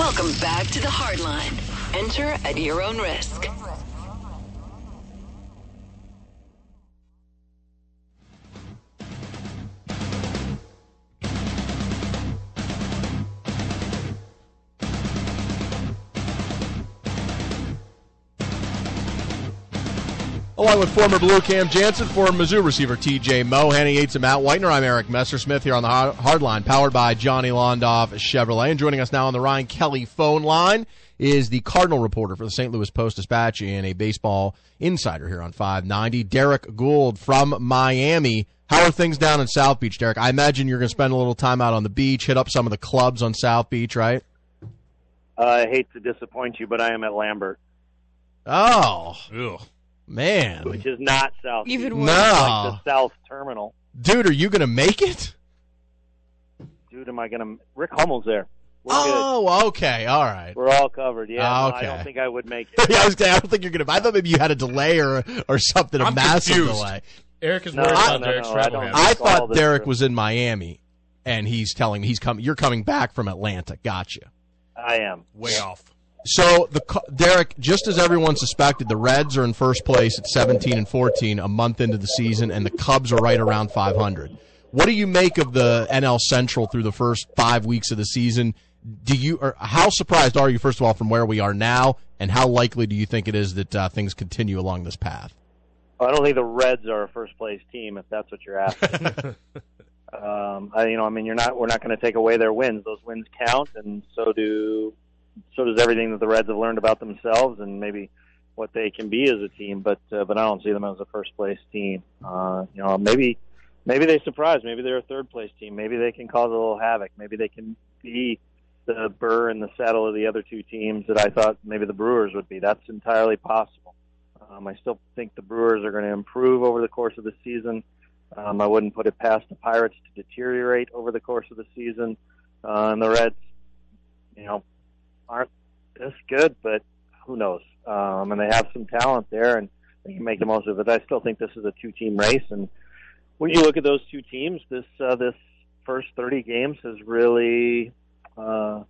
Welcome back to the Hardline. Enter at your own risk. Along with former Blue Cam Janssen, former Mizzou receiver TJ Moe, Hannah Yates, and Matt Whitener, I'm Eric Messersmith here on the Hardline, powered by Johnny Londoff Chevrolet. And joining us now on the Ryan Kelly phone line is the Cardinal reporter for the St. Louis Post Dispatch and a baseball insider here on 590, Derrick Goold from Miami. How are things down in South Beach, Derrick? I imagine you're going to spend a little time out on the beach, hit up some of the clubs on South Beach, right? Uh, I hate to disappoint you, but I am at Lambert. Oh. Ugh. Man. Which is not South. Even Beach. worse. No. Like the South Terminal. Dude, are you going to make it? Dude, am I going to. Rick Hummel's there. We're oh, okay. All right. We're all covered. Yeah. Ah, no, I don't think I would make it. yeah, I was gonna, I don't think you're going to. I thought maybe you had a delay or or something, a I'm massive confused. delay. Eric is No, worried no, about no, Derrick's no, I travel don't- I thought that's Derrick true. was in Miami, and he's telling me he's coming. You're coming back from Atlanta. Gotcha. I am. way off. So the Derrick, just as everyone suspected, the Reds are in first place at 17 and 14 a month into the season, and the Cubs are right around 500. What do you make of the NL Central through the first five weeks of the season? Do you, or how surprised are you, first of all, from where we are now, and how likely do you think it is that uh, things continue along this path? I don't think the Reds are a first place team, if that's what you're asking. um, I, you know, I mean, you're not. We're not going to take away their wins. Those wins count, and so do so does everything that the Reds have learned about themselves, and maybe what they can be as a team. But uh, but I don't see them as a first place team. Uh, you know, maybe maybe they surprise. Maybe they're a third place team. Maybe they can cause a little havoc. Maybe they can be the burr in the saddle of the other two teams that I thought maybe the Brewers would be. That's entirely possible. Um, I still think the Brewers are going to improve over the course of the season. Um, I wouldn't put it past the Pirates to deteriorate over the course of the season. Uh, and the Reds, you know, aren't this good, but who knows? Um, and they have some talent there, and they can make the most of it. I still think this is a two-team race, and when you look at those two teams, this uh, this first 30 games has really uh,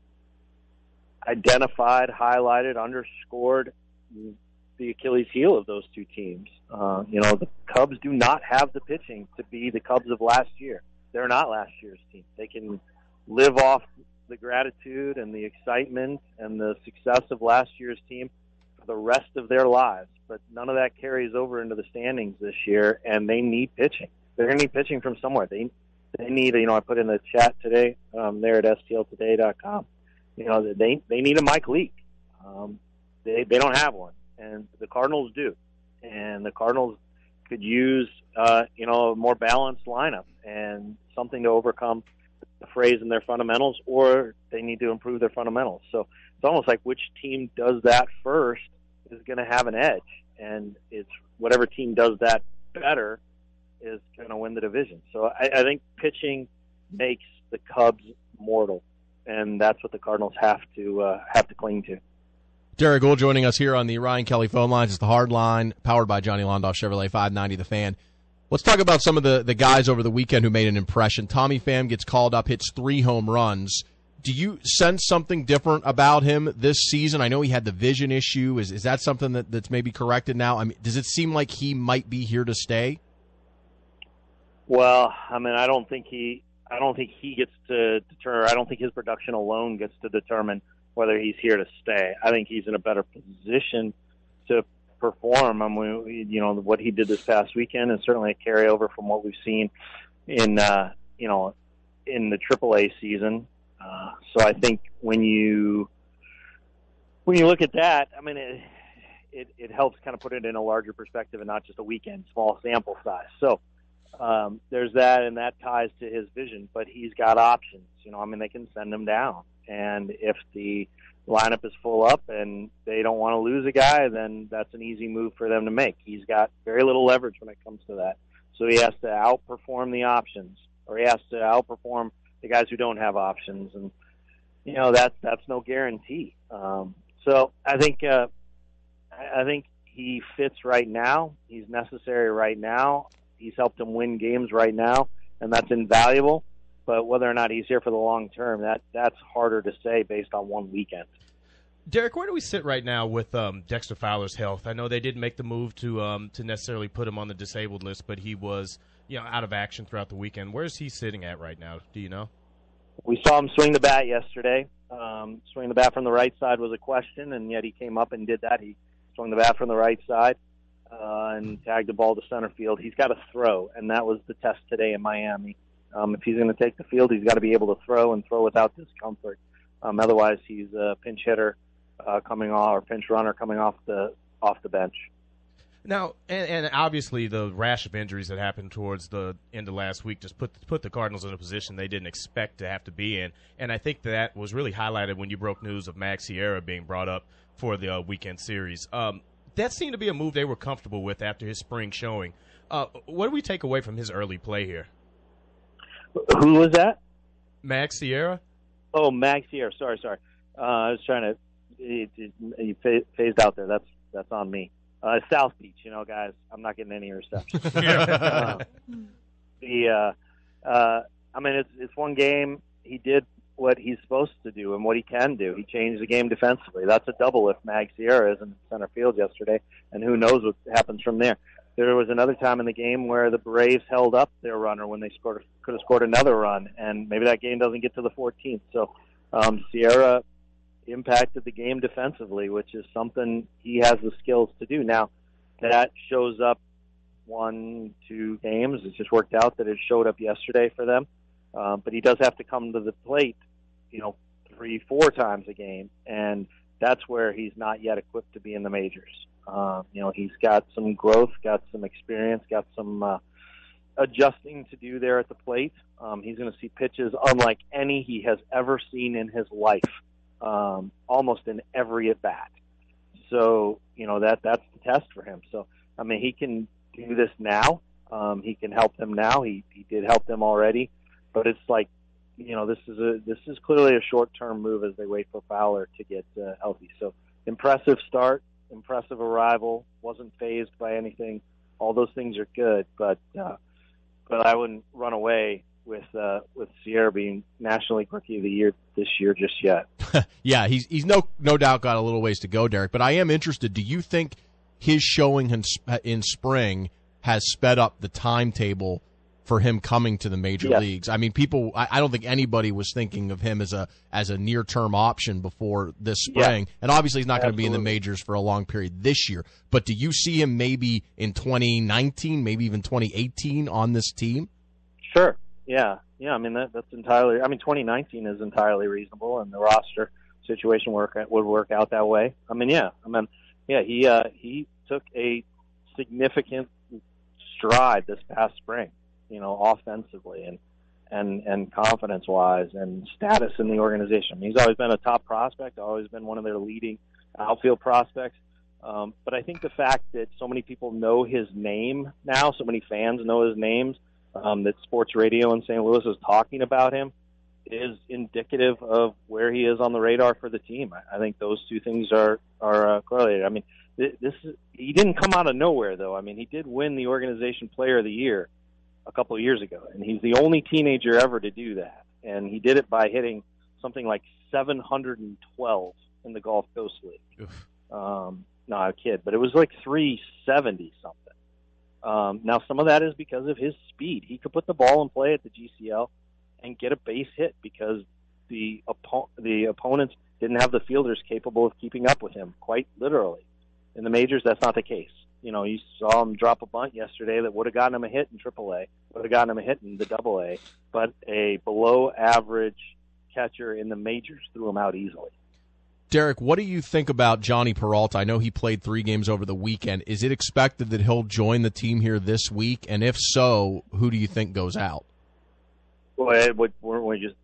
identified, highlighted, underscored the Achilles heel of those two teams. Uh, you know, the Cubs do not have the pitching to be the Cubs of last year. They're not last year's team. They can live off the gratitude and the excitement and the success of last year's team for the rest of their lives. But none of that carries over into the standings this year, and they need pitching. They're going to need pitching from somewhere. They they need, you know, I put in the chat today um, there at stltoday.com. You know, they they need a Mike Leake. Um, they they don't have one, and the Cardinals do, and the Cardinals could use uh, you know a more balanced lineup and something to overcome the phrase in their fundamentals, or they need to improve their fundamentals. So it's almost like which team does that first is going to have an edge, and it's whatever team does that better is going to win the division. So I, I think pitching makes the Cubs mortal, and that's what the Cardinals have to uh, have to cling to. Derrick Goold joining us here on the Ryan Kelly phone lines. It's the hard line, powered by Johnny Londoff Chevrolet 590 The Fan. Let's talk about some of the, the guys over the weekend who made an impression. Tommy Pham gets called up, hits three home runs. Do you sense something different about him this season? I know he had the vision issue. Is is that something that, that's maybe corrected now? I mean, does it seem like he might be here to stay? Well, I mean, I don't think he, I don't think he gets to deter. I don't think his production alone gets to determine whether he's here to stay. I think he's in a better position to perform. I mean, you know, what he did this past weekend is certainly a carryover from what we've seen in, uh, you know, in the AAA season. Uh, so I think when you when you look at that, I mean, it, it it helps kind of put it in a larger perspective and not just a weekend small sample size. So um, there's that, and that ties to his vision. But he's got options. You know, I mean, they can send him down, and if the lineup is full up and they don't want to lose a guy, then that's an easy move for them to make. He's got very little leverage when it comes to that, so he has to outperform the options, or he has to outperform the guys who don't have options, and you know that's that's no guarantee. Um, so I think uh, I I think he fits right now. He's necessary right now. He's helped them win games right now, and that's invaluable. but whether or not he's here for the long term, that that's harder to say based on one weekend. Derrick, where do we sit right now with um, Dexter Fowler's health? I know they didn't make the move to um, to necessarily put him on the disabled list, but he was you know out of action throughout the weekend. Where's he sitting at right now? Do you know? We saw him swing the bat yesterday. Um, swing the bat from the right side was a question, and yet he came up and did that. He swung the bat from the right side uh, and tagged the ball to center field. He's got to throw, and that was the test today in Miami. Um, if he's going to take the field, he's got to be able to throw and throw without discomfort. Um, otherwise, he's a pinch hitter uh, coming off or pinch runner coming off the off the bench. Now, and, and obviously the rash of injuries that happened towards the end of last week just put put the Cardinals in a position they didn't expect to have to be in, and I think that was really highlighted when you broke news of Mags Sierra being brought up for the uh, weekend series. Um, that seemed to be a move they were comfortable with after his spring showing. Uh, what do we take away from his early play here? Who was that? Mags Sierra. Oh, Mags Sierra. Sorry, sorry. Uh, I was trying to. It, it, you phased out there. That's that's on me. Uh, South Beach, you know, guys. I'm not getting any reception. uh, the uh, uh, I mean, it's it's one game. He did what he's supposed to do and what he can do. He changed the game defensively. That's a double if Mag Sierra is in center field yesterday, and who knows what happens from there. There was another time in the game where the Braves held up their runner when they scored could have scored another run, and maybe that game doesn't get to the 14th. So um, Sierra impacted the game defensively, which is something he has the skills to do. Now, that shows up one, two games. It just worked out that it showed up yesterday for them. Um, but he does have to come to the plate, you know, three, four times a game, and that's where he's not yet equipped to be in the majors. Uh, you know, he's got some growth, got some experience, got some uh, adjusting to do there at the plate. Um, he's going to see pitches unlike any he has ever seen in his life um, almost in every at bat. So you know that that's the test for him. So I mean, he can do this now. Um, he can help them now. He he did help them already, but it's like you know this is a this is clearly a short term move as they wait for Fowler to get uh, healthy. So impressive start, impressive arrival. Wasn't phased by anything. All those things are good, but uh, but I wouldn't run away with uh, with Sierra being National League Rookie of the Year this year just yet. yeah, he's he's no no doubt got a little ways to go, Derrick. But I am interested. Do you think his showing in, in spring has sped up the timetable for him coming to the major yes. leagues. I mean, people. I, I, don't think anybody was thinking of him as a as a near term option before this spring. Yeah. And obviously, he's not going to be in the majors for a long period this year. But do you see him maybe in 2019, maybe even 2018 on this team? Sure. Yeah, yeah. I mean that that's entirely. I mean, 2019 is entirely reasonable, and the roster situation work would work out that way. I mean, yeah. I mean, yeah. He uh, he took a significant stride this past spring. You know, offensively and and and confidence wise and status in the organization. He's always been a top prospect, always been one of their leading outfield prospects. Um, but I think the fact that so many people know his name now, so many fans know his names, um, that sports radio in St. Louis is talking about him is indicative of where he is on the radar for the team. I, I think those two things are are uh, correlated. I mean, th- this is, he didn't come out of nowhere though. I mean, he did win the organization player of the year a couple of years ago, and he's the only teenager ever to do that. And he did it by hitting something like 712 in the Gulf Coast League. Um, not a kid, but it was like 370 something. Um, now, some of that is because of his speed. He could put the ball in play at the GCL and get a base hit because the oppo- the opponents didn't have the fielders capable of keeping up with him. Quite literally, in the majors, that's not the case. You know, you saw him drop a bunt yesterday that would have gotten him a hit in AAA, would have gotten him a hit in the Double A, but a below average catcher in the majors threw him out easily. Derrick, what do you think about Jhonny Peralta? I know he played three games over the weekend. Is it expected that he'll join the team here this week? And if so, who do you think goes out? Well, it would, we're, just,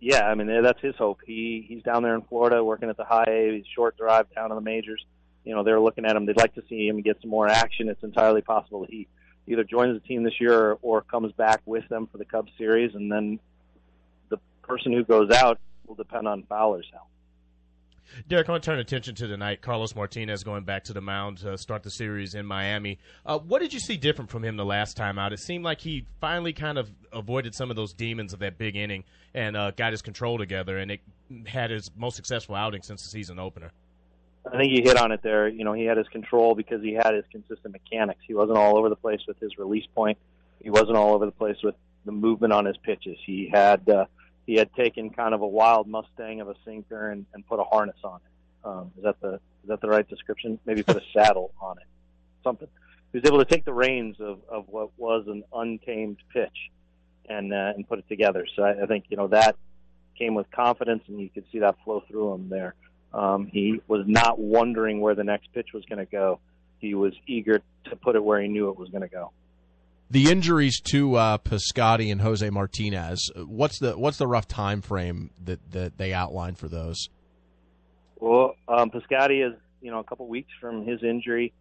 yeah, I mean, that's his hope. He He's down there in Florida working at the high A, he's short drive down to the majors. You know, they're looking at him. They'd like to see him get some more action. It's entirely possible he either joins the team this year or, or comes back with them for the Cubs series. And then the person who goes out will depend on Fowler's health. Derrick, I want to turn attention to tonight. Carlos Martinez going back to the mound to start the series in Miami. Uh, what did you see different from him the last time out? It seemed like he finally kind of avoided some of those demons of that big inning and uh, got his control together, and it had his most successful outing since the season opener. I think you hit on it there. You know, he had his control because he had his consistent mechanics. He wasn't all over the place with his release point. He wasn't all over the place with the movement on his pitches. He had uh, he had taken kind of a wild Mustang of a sinker and, and put a harness on it. Um, is that the is that the right description? Maybe put a saddle on it, something. He was able to take the reins of, of what was an untamed pitch and uh, and put it together. So I, I think you know that came with confidence, and you could see that flow through him there. Um, he was not wondering where the next pitch was going to go. He was eager to put it where he knew it was going to go. The injuries to uh, Piscotty and Jose Martinez. What's the what's the rough time frame that, that they outlined for those? Well, um, Piscotty is you know a couple weeks from his injury,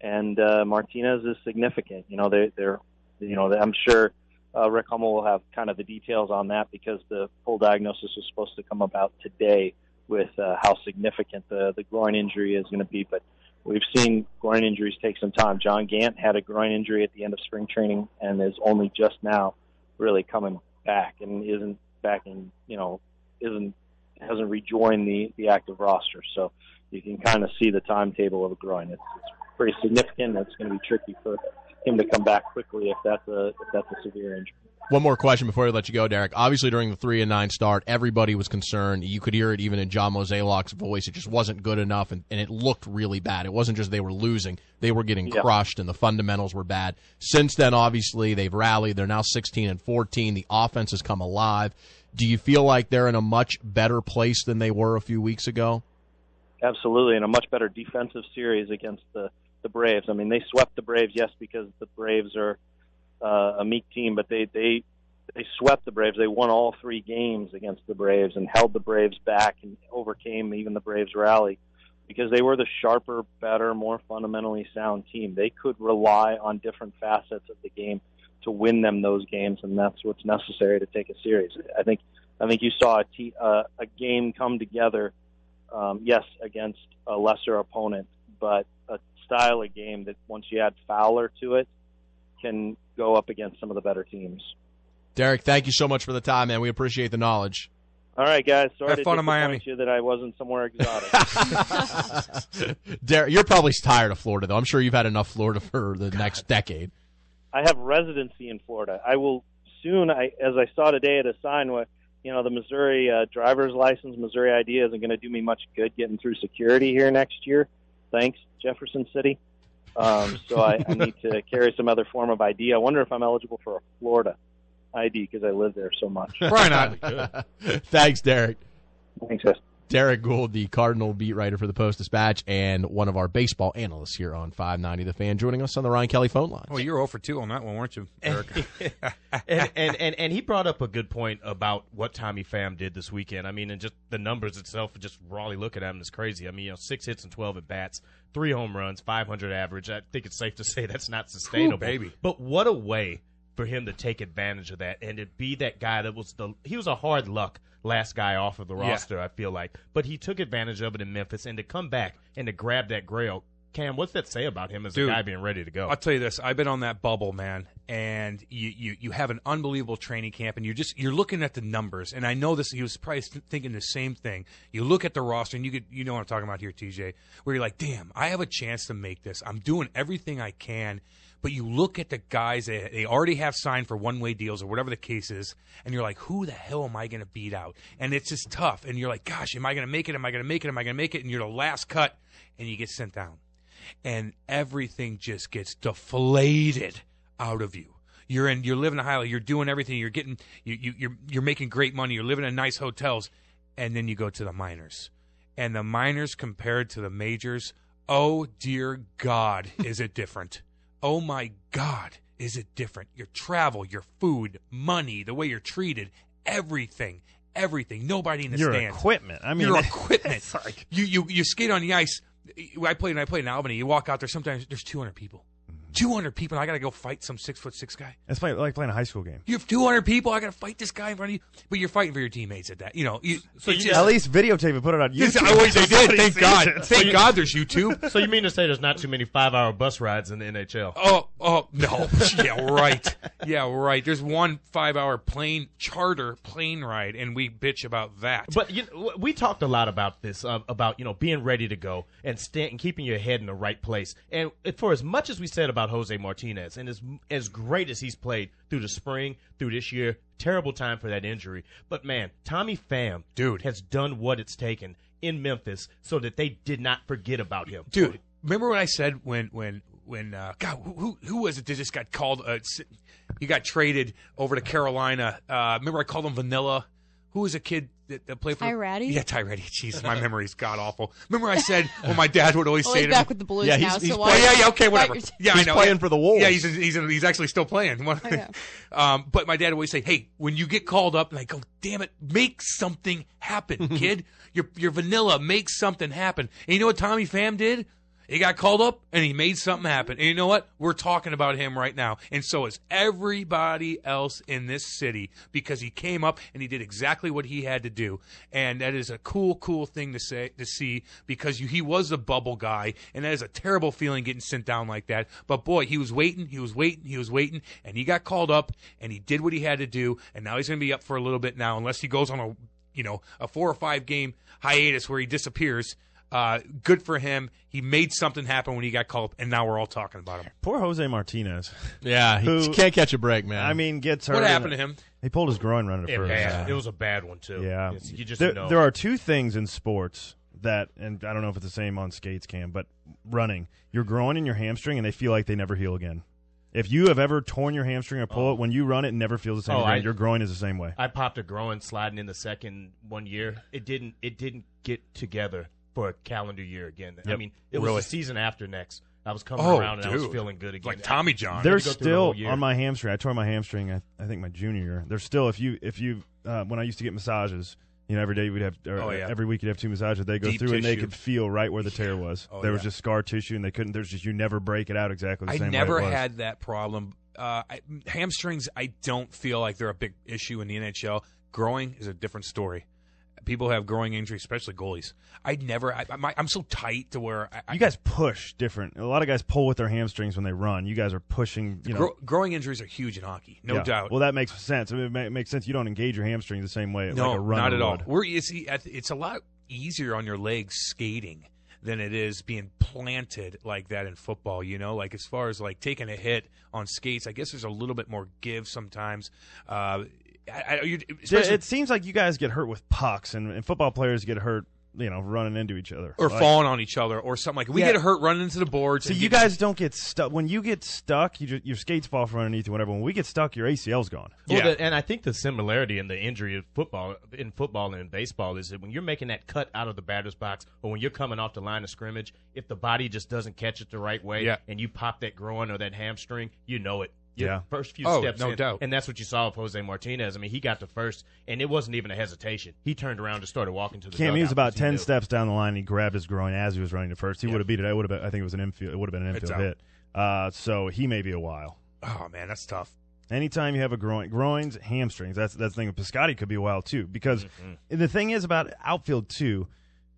and uh, Martinez is significant. You know they they're you know I'm sure uh, Rick Hummel will have kind of the details on that because the full diagnosis was supposed to come about today with uh, how significant the the groin injury is going to be, but We've seen groin injuries take some time. John Gant had a groin injury at the end of spring training and is only just now really coming back and isn't back in, you know, isn't hasn't rejoined the the active roster. So you can kind of see the timetable of a groin. It's, it's pretty significant. It's going to be tricky for him to come back quickly if that's a if that's a severe injury. One more question before we let you go, Derrick. Obviously, during the three and nine start, everybody was concerned. You could hear it even in John Mozeliak's voice. It just wasn't good enough, and, and it looked really bad. It wasn't just they were losing; they were getting yep. crushed, and the fundamentals were bad. Since then, obviously, they've rallied. They're now 16 and 14. The offense has come alive. Do you feel like they're in a much better place than they were a few weeks ago? Absolutely, and a much better defensive series against the the Braves. I mean, they swept the Braves, yes, because the Braves are uh, a meek team, but they they they swept the Braves. They won all three games against the Braves and held the Braves back and overcame even the Braves rally because they were the sharper, better, more fundamentally sound team. They could rely on different facets of the game to win them those games, and that's what's necessary to take a series. I think I think you saw a, uh, a game come together. Um, yes, against a lesser opponent, but a style of game that once you add Fowler to it, can go up against some of the better teams. Derrick, thank you so much for the time, man. We appreciate the knowledge. All right, guys. Sorry Have to fun in Miami. you that I wasn't somewhere exotic. Derrick, you're probably tired of Florida, though. I'm sure you've had enough Florida for the God. next decade. I have residency in Florida. I will soon. I, as I saw today at a sign, what you know, the Missouri uh, driver's license, Missouri ID isn't going to do me much good getting through security here next year. Thanks, Jefferson City. Um, so I, I need to carry some other form of ID. I wonder if I'm eligible for a Florida ID because I live there so much. Probably not? Thanks, Derrick. Thanks, guys. Derrick Goold, the Cardinal beat writer for the Post Dispatch, and one of our baseball analysts here on 590 The Fan, joining us on the Ryan Kelly phone line. Well, you're 0 for 2 on that one, weren't you, Eric? and, and, and, and, he brought up a good point about what Tommy Pham did this weekend. I mean, and just the numbers itself, just rawly looking at him is crazy. I mean, you know, six hits and 12 at bats, three home runs, 500 average. I think it's safe to say that's not sustainable. Ooh, baby. But what a way for him to take advantage of that and to be that guy that was the he was a hard luck last guy off of the roster. Yeah. I feel like, but he took advantage of it in Memphis and to come back and to grab that grail. Cam, what's that say about him as Dude, a guy being ready to go? I'll tell you this: I've been on that bubble, man, and you, you you have an unbelievable training camp, and you're just you're looking at the numbers, and I know this. He was probably thinking the same thing. You look at the roster, and you get you know what I'm talking about here, TJ, where you're like, damn, I have a chance to make this. I'm doing everything I can but you look at the guys they already have signed for one way deals or whatever the case is, and you're like, who the hell am I going to beat out? And it's just tough. And you're like, gosh, am I going to make it? Am I going to make it? Am I going to make it? And you're the last cut, and you get sent down. And everything just gets deflated out of you. You're in, you're living a high, you're doing everything, you're getting, you, you, you're, you're making great money, you're living in nice hotels, and then you go to the minors. And the minors compared to the majors, oh dear God, is it different? Oh my God, is it different? Your travel, your food, money, the way you're treated, everything, everything. Nobody in the your stands. equipment. I mean, your equipment. Like... You you you skate on the ice. I played. I played in Albany. You walk out there. Sometimes there's 200 people. 200 people. And I got to go fight some six foot six guy. It's like, like playing a high school game. You have 200 people. I got to fight this guy in front of you. But you're fighting for your teammates at that. You know. You, So it's you just- At least videotape and put it on YouTube. I always they did. Thank God. it. Thank God there's YouTube. So you mean to say there's not too many five-hour bus rides in the NHL? Oh, oh no! Yeah, right. Yeah, right. There's one five-hour plane charter plane ride, and we bitch about that. But you know, we talked a lot about this, uh, about you know being ready to go and stand and keeping your head in the right place. And for as much as we said about Jose Martinez, and as as great as he's played through the spring, through this year, terrible time for that injury. But man, Tommy Pham, Dude. has done what it's taken in Memphis so that they did not forget about him, dude, remember what I said when when when uh, God who, who who was it that just got called? Uh, he got traded over to Carolina. Uh, remember I called him Vanilla. Who was a kid that, that played for Ty Rattie? Yeah, Ty Rattie. Jesus, my memory's god awful. Remember I said what my dad would always Well, say he's to back me. with the Blues Yeah, now. he's- so he's why- Oh, yeah, yeah, okay, whatever. you're- Yeah, He's I know. playing for the Wolves. Yeah, he's he's he's actually still playing. yeah. um, but my dad would always say, "Hey, when you get called up, and I go, damn it, make something happen, kid. You're you're vanilla. Make something happen." And you know what Tommy Pham did? He got called up and he made something happen. And you know what? We're talking about him right now. And so is everybody else in this city because he came up and he did exactly what he had to do. And that is a cool, cool thing to say to see because he was a bubble guy, and that is a terrible feeling getting sent down like that. But boy, he was waiting, he was waiting, he was waiting, and he got called up and he did what he had to do. And now he's going to be up for a little bit now, unless he goes on a you know a four or five game hiatus where he disappears. Uh, good for him. He made something happen when he got called up, and now we're all talking about him. Poor Jose Martinez. Yeah, he Who- can't catch a break, man. I mean, gets hurt. What in happened the- to him? He pulled his groin running at It, first. bad. it was a bad one too. Yeah, It's- you just there, know. there are two things in sports that, and I don't know if it's the same on skates, Cam, but running, your groin and your hamstring, and they feel like they never heal again. If you have ever torn your hamstring or pull it, when you run it, it never feels the same Oh, again. I- your groin is the same way. I popped a groin sliding in the second one year. It didn't. It didn't get together for a calendar year again. I mean, it was Really? the season after next. I was coming Oh, around and I was feeling good again. Like Tommy John. They're to go through the still on my hamstring. I tore my hamstring. I, I think my junior year. They're still if you if you uh, when I used to get massages. You know, every day we'd have, or Oh, yeah. every week you'd have two massages. They go Deep through and they could feel right where the tear was. Oh, there was just scar tissue, and they couldn't. There's just you never break it out exactly the I same never way. it was. had that problem. Uh, I, hamstrings, I don't feel like they're a big issue in the NHL. Growing is a different story. People have growing injuries, especially goalies. I never. I, I'm, I'm so tight to where I, You guys push different. A lot of guys pull with their hamstrings when they run. You guys are pushing. You know, grow, growing injuries are huge in hockey, no Yeah. doubt. Well, that makes sense. I mean, it ma- makes sense. You don't engage your hamstrings the same way. no, like a runner not at all. We're you see, it's a lot easier on your legs skating than it is being planted like that in football. You know, like as far as like taking a hit on skates, I guess there's a little bit more give sometimes. Uh, I, I, you, especially, it seems like you guys get hurt with pucks, and, and football players get hurt. You know, running into each other or Like- falling on each other or something like we Yeah. get hurt running into the boards. So you get- guys don't get stuck. When you get stuck, you just, your skates fall from underneath you. Whatever. When we get stuck, your ACL's gone. Well, Yeah. the, and I think the similarity in the injury of football, in football and in baseball, is that when you're making that cut out of the batter's box, or when you're coming off the line of scrimmage, if the body just doesn't catch it the right way, Yeah. and you pop that groin or that hamstring, you know it. Your Yeah. First few Oh, steps, no in. doubt. and that's what you saw with Jose Martinez. I mean, he got to first, and it wasn't even a hesitation. He turned around and started walking to the. Cam, he was about ten knew. steps down the line. He grabbed his groin as he was running to first. He would have beat it. I would have been. I think it was an infield. It would have been an It's infield hit. Uh, so he may be a while. oh man, that's tough. Anytime you have a groin, groins, hamstrings. That's that's the thing. Piscotty could be a while too because the thing is about outfield too.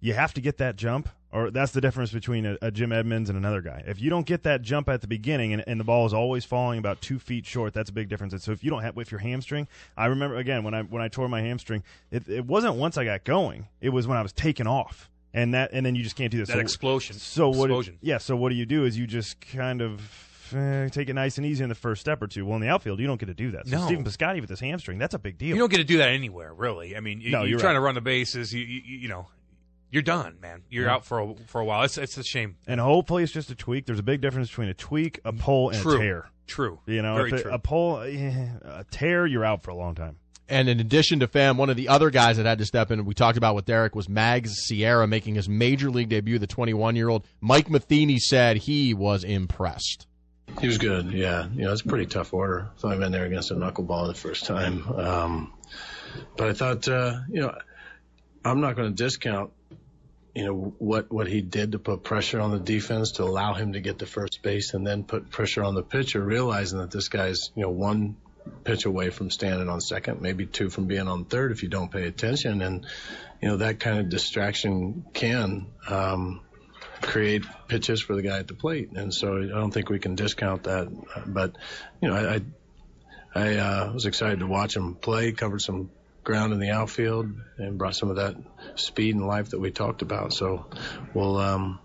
You have to get that jump, or that's the difference between a, a Jim Edmonds and another guy. If you don't get that jump at the beginning, and, and the ball is always falling about two feet short, that's a big difference. And so if you don't have with your hamstring, I remember again when I when I tore my hamstring, it, it wasn't once I got going. It was when I was taken off, and that and then you just can't do this. That So- explosion. so what? Explosion. Yeah. So what do you do? Is you just kind of eh, take it nice and easy in the first step or two. Well, in the outfield, you don't get to do that. So No. Stephen Piscotty with his hamstring, that's a big deal. You don't get to do that anywhere, really. I mean, you, No, you're trying right. to run the bases. You, you, you know, you're done, man. You're out for a, for a while. It's it's a shame. and hopefully, it's just a tweak. There's a big difference between a tweak, a pull, and True. a tear. True. You know, Very if it- true. a pull, eh, a tear, you're out for a long time. And in addition to Pham, one of the other guys that had to step in, we talked about with Derrick, was Mags Sierra making his major league debut. The 21 year old Mike Matheny said he was impressed. He was good, yeah. You know, it's a pretty tough order. So I've been there against a knuckleball the first time. Um, but I thought, uh, you know, I'm not going to discount you know what what he did to put pressure on the defense to allow him to get to first base and then put pressure on the pitcher, realizing that this guy's you know one pitch away from standing on second, maybe two from being on third if you don't pay attention, and you know that kind of distraction can um, create pitches for the guy at the plate, and so I don't think we can discount that. But you know I I, I uh, was excited to watch him play, covered some ground in the outfield and brought some of that speed and life that we talked about. So we'll um,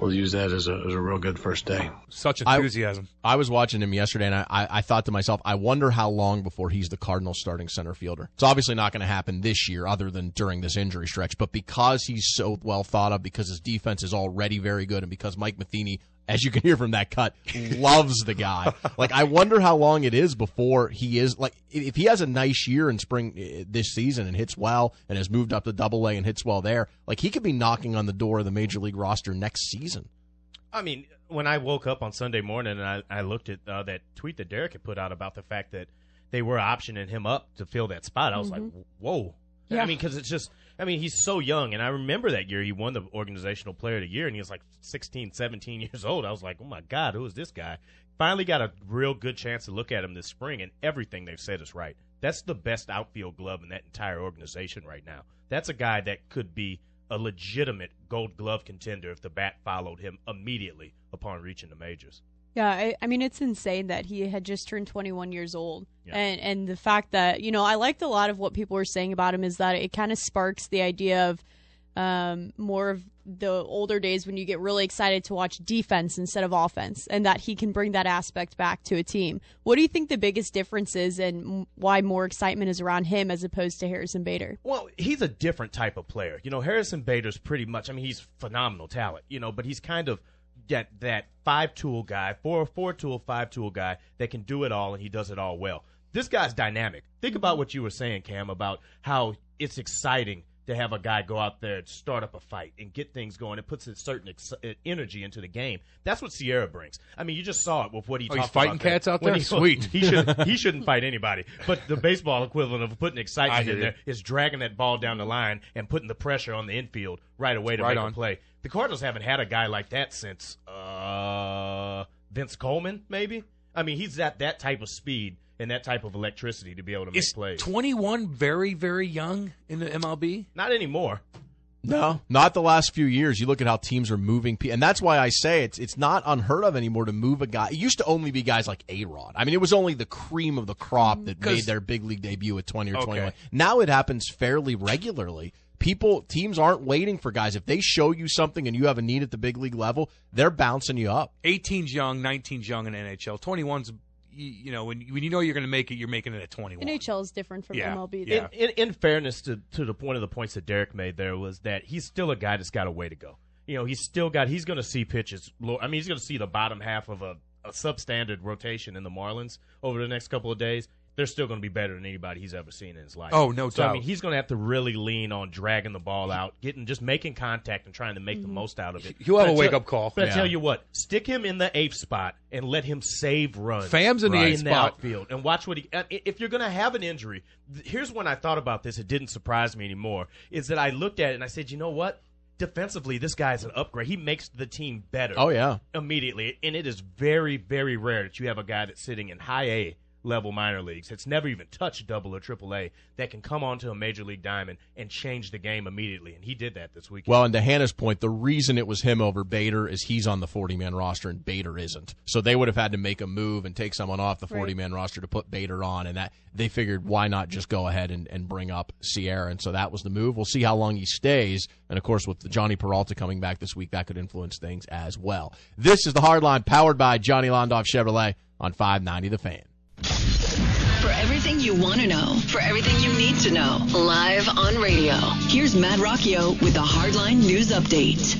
we'll use that as a, as a real good first day. Such I- enthusiasm. I was watching him yesterday, and I, I, I thought to myself, I wonder how long before he's the Cardinals' starting center fielder. It's obviously not going to happen this year, other than during this injury stretch. But because he's so well thought of, because his defense is already very good, and because Mike Matheny, as you can hear from that cut, loves the guy. Like, I wonder how long it is before he is like, if he has a nice year in spring eh, this season and hits well, and has moved up to Double A and hits well there, like he could be knocking on the door of the major league roster next season. I mean, when I woke up on Sunday morning and I, I looked at uh, that tweet that Derrick had put out about the fact that they were optioning him up to fill that spot, I was like, whoa. Yeah. I mean, because it's just, I mean, he's so young. And I remember that year he won the Organizational Player of the Year and he was like 16, 17 years old. I was like, oh my God, who is this guy? Finally got a real good chance to look at him this spring, and everything they've said is right. That's the best outfield glove in that entire organization right now. That's a guy that could be a legitimate gold glove contender if the bat followed him immediately upon reaching the majors. Yeah, I, I mean it's insane that he had just turned 21 years old, Yeah. and and the fact that you know I liked a lot of what people were saying about him is that it kind of sparks the idea of um, more of the older days when you get really excited to watch defense instead of offense, and that he can bring that aspect back to a team. What do you think the biggest difference is, and why more excitement is around him as opposed to Harrison Bader? Well, he's a different type of player. You know, Harrison Bader's pretty much. I mean, he's phenomenal talent. You know, but he's kind of that that five tool guy, four four tool, five tool guy that can do it all, and he does it all well. This guy's dynamic. Think about what you were saying, Cam, about how it's exciting to have a guy go out there and start up a fight and get things going. It puts a certain ex- uh, energy into the game. That's what Sierra brings. I mean, you just saw it with what he Oh, he's fighting there. cats out When there? he- Sweet. He should he shouldn't fight anybody. But the baseball equivalent of putting excitement in there is dragging that ball down the line and putting the pressure on the infield right away to Right make on. a play. The Cardinals haven't had a guy like that since uh, Vince Coleman, maybe. I mean, he's at that type of speed and that type of electricity to be able to make Is plays. 21 very, very young in the MLB? Not anymore. No, not the last few years. You look at how teams are moving, pe- and that's why I say it's it's not unheard of anymore to move a guy. It used to only be guys like A Rod. I mean, it was only the cream of the crop that made their big league debut at twenty or Okay. twenty one. Now it happens fairly regularly. People, teams aren't waiting for guys. If they show you something and you have a need at the big league level, they're bouncing you up. 18's young, 19's young in NHL. 21's, you, you know, when, when you know you're going to make it, you're making it at 21. NHL is different from Yeah, MLB. yeah. In, in, in fairness to, to the point of the points that Derrick made there was that he's still a guy that's got a way to go. You know, he's still got, he's going to see pitches. I mean, he's going to see the bottom half of a, a substandard rotation in the Marlins over the next couple of days. They're still going to be better than anybody he's ever seen in his life. Oh, no so, I mean, he's going to have to really lean on dragging the ball out, getting just making contact and trying to make the most out of it. He'll have But a I wake up call. But I tell you what, stick him in the eighth spot and let him save runs. Pham's in the Right. eighth the spot. outfield and watch what he. uh, If you're going to have an injury, here's when I thought about this. It didn't surprise me anymore. Is that I looked at it and I said, you know what? Defensively, this guy's an upgrade. He makes the team better. Oh, yeah. immediately, and it is very, very rare that you have a guy that's sitting in high A level minor leagues. It's never even touched double or triple A that can come onto a major league diamond and change the game immediately. And he did that this weekend. Well, and to Hannah's point, the reason it was him over Bader is he's on the 40 man roster and Bader isn't. So they would have had to make a move and take someone off the 40 man roster to put Bader on. And that they figured why not just go ahead and, and bring up Sierra. And so that was the move. We'll see how long he stays. And of course, with the Jhonny Peralta coming back this week, that could influence things as well. This is the Hardline powered by Johnny Londoff Chevrolet on 590 The Fan. For everything you want to know, for everything you need to know, live on radio. Here's Matt Rocchio with the Hardline News Update.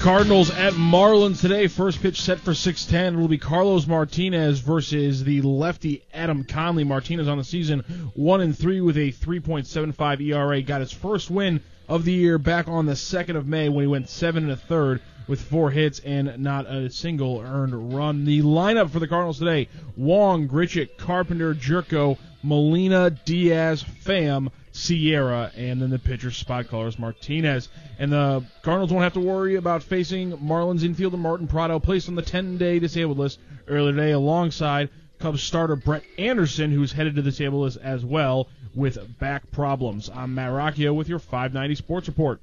Cardinals at Marlins today. First pitch set for 6:10. It will be Carlos Martinez versus the lefty Adam Conley. Martinez on the season one and three with a 3.75 ERA. Got his first win of the year back on the second of May when he went seven and a third with four hits and not a single earned run. The lineup for the Cardinals today: Wong, Grichuk, Carpenter, Gyorko, Molina, Diaz, Pham, Sierra, and then the pitcher spot Carlos Martinez. And the Cardinals won't have to worry about facing Marlins infielder Martin Prado, placed on the 10-day disabled list earlier today, alongside Cubs starter Brett Anderson, who's headed to the disabled list as well with back problems. I'm Matt Rocchio with your 590 Sports Report.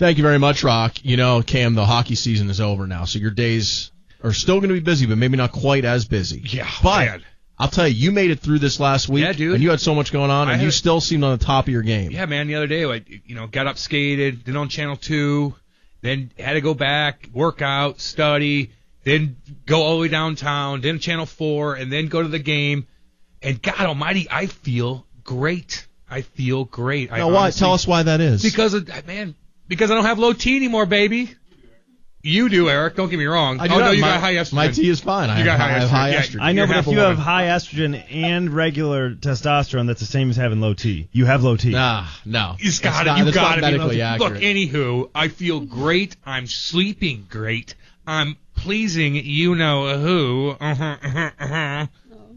Thank you very much, Rock. You know, Cam, the hockey season is over now, so your days are still going to be busy, but maybe not quite as busy. Yeah, but man. I'll tell you, you made it through this last week, Yeah, dude. and you had so much going on, I and you still seemed on the top of your game. Yeah, man. The other day, like you know, got up, skated, then on Channel Two, then had to go back, work out, study, then go all the way downtown, then Channel Four, and then go to the game. And God Almighty, I feel great. I feel great. I Now, why? honestly- Tell us why that is. Because of man, because I don't have low T anymore, baby. You do, Eric. Don't get me wrong. I do oh no, you my, got high estrogen. My T is fine. I You have, got high I have estrogen. high Yeah, estrogen. I know, You're but if a you have high estrogen and regular testosterone, that's the same as having low T. You have low T. Nah, no. You It's got not- it. You it's not got it. medically Look, accurate. anywho, I feel great. I'm sleeping great. I'm pleasing you know who. Uh-huh, uh-huh, uh-huh.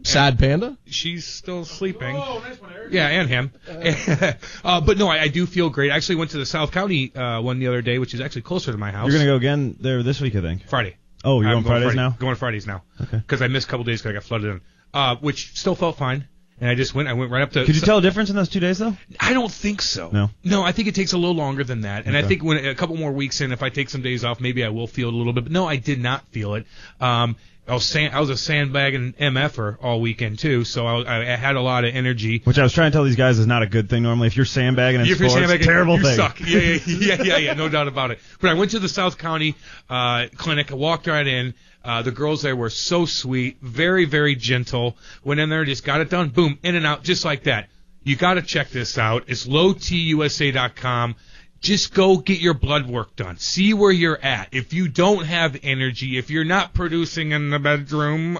Sad panda? She's still sleeping. Oh, nice one. Yeah, and him. uh, but no, I, I do feel great. I actually went to the South County uh, one the other day, which is actually closer to my house. You're gonna go again there this week, I think. Friday. Oh, you're I'm on going Fridays Friday- now. Going Fridays now. Okay. Because I missed a couple days because I got flooded in. Uh, which still felt fine. And I just went. I went right up to. Could you tell a difference in those two days though? I don't think so. No? No, I think it takes a little longer than that. And I think when a couple more weeks in, if I take some days off, maybe I will feel it a little bit. But no, I did not feel it. Um, I was sand, I was a sandbagging mf'er all weekend too, so I, I had a lot of energy. Which I was trying to tell these guys is not a good thing normally. If you're sandbagging in If sports, sandbagging, terrible you thing. suck. Yeah, yeah, yeah, yeah, yeah, no doubt about it. But I went to the South County uh, clinic. I walked right in. Uh, the girls there were so sweet, very, very gentle. Went in there, just got it done. Boom, in and out, just like that. You got to check this out. It's lowtusa.com. Just go get your blood work done. See where you're at. If you don't have energy, if you're not producing in the bedroom,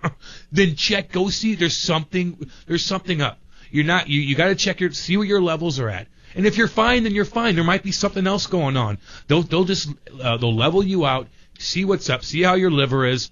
then check. Go see. There's something. There's something up. You're not. You you got to check your. See where your levels are at. And if you're fine, then you're fine. There might be something else going on. They'll they'll just uh, they'll level you out. See what's up. See how your liver is.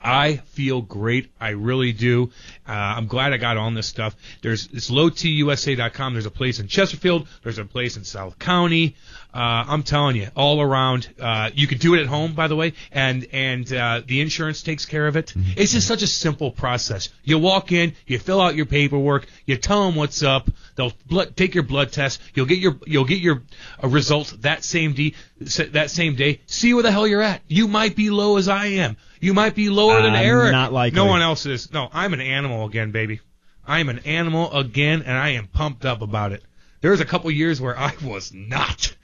I feel great. I really do. Uh, I'm glad I got on this stuff. There's it's lowtusa.com. There's a place in Chesterfield. There's a place in South County. Uh, I'm telling you, all around. Uh, you can do it at home, by the way, and and uh, the insurance takes care of it. It's just such a simple process. You walk in, you fill out your paperwork, you tell them what's up. They'll blood, take your blood test. You'll get your you'll get your uh, results that same day. That same day. See where the hell you're at. You might be low as I am. You might be lower than Eric. not likely. No one else is. No, I'm an animal again, baby. I'm an animal again, and I am pumped up about it. There was a couple years where I was not.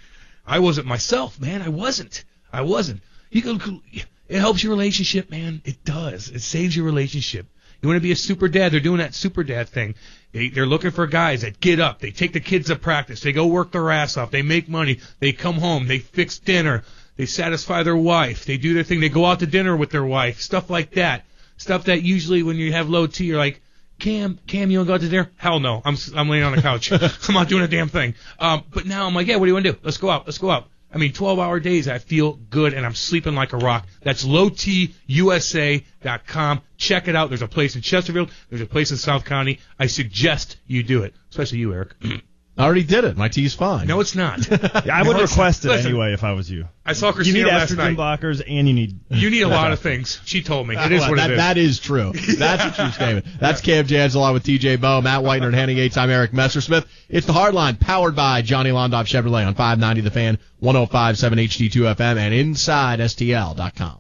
I wasn't myself, man. I wasn't. I wasn't. You can. It helps your relationship, man. It does. It saves your relationship. You want to be a super dad? They're doing that super dad thing. They, they're looking for guys that get up. They take the kids to practice. They go work their ass off. They make money. They come home. They fix dinner. They satisfy their wife. They do their thing. They go out to dinner with their wife. Stuff like that. Stuff that usually when you have low T, you're like, Cam, Cam, you want to go out to dinner? Hell no. I'm I'm laying on the couch. I'm not doing a damn thing. Um, but now I'm like, yeah, what do you want to do? Let's go out. Let's go out. I mean, 12 hour days, I feel good and I'm sleeping like a rock. That's lowtusa.com. Check it out. There's a place in Chesterfield. There's a place in South County. I suggest you do it, especially you, Eric. I already did it. My T's fine. No, it's not. I would request it listen, anyway if I was you. I saw You Christina need last estrogen night. blockers and you need. You need a lot of things. She told me. It is Well, what that, it is. That is true. That's what she's saying. That's Cam Janssen along with TJ Moe, Matt Whitener, and Hannah Yates. I'm Eric Messersmith. It's the Hardline powered by Johnny Londoff Chevrolet on 590 The Fan, 105.7 HD2 FM, and InsideSTL.com.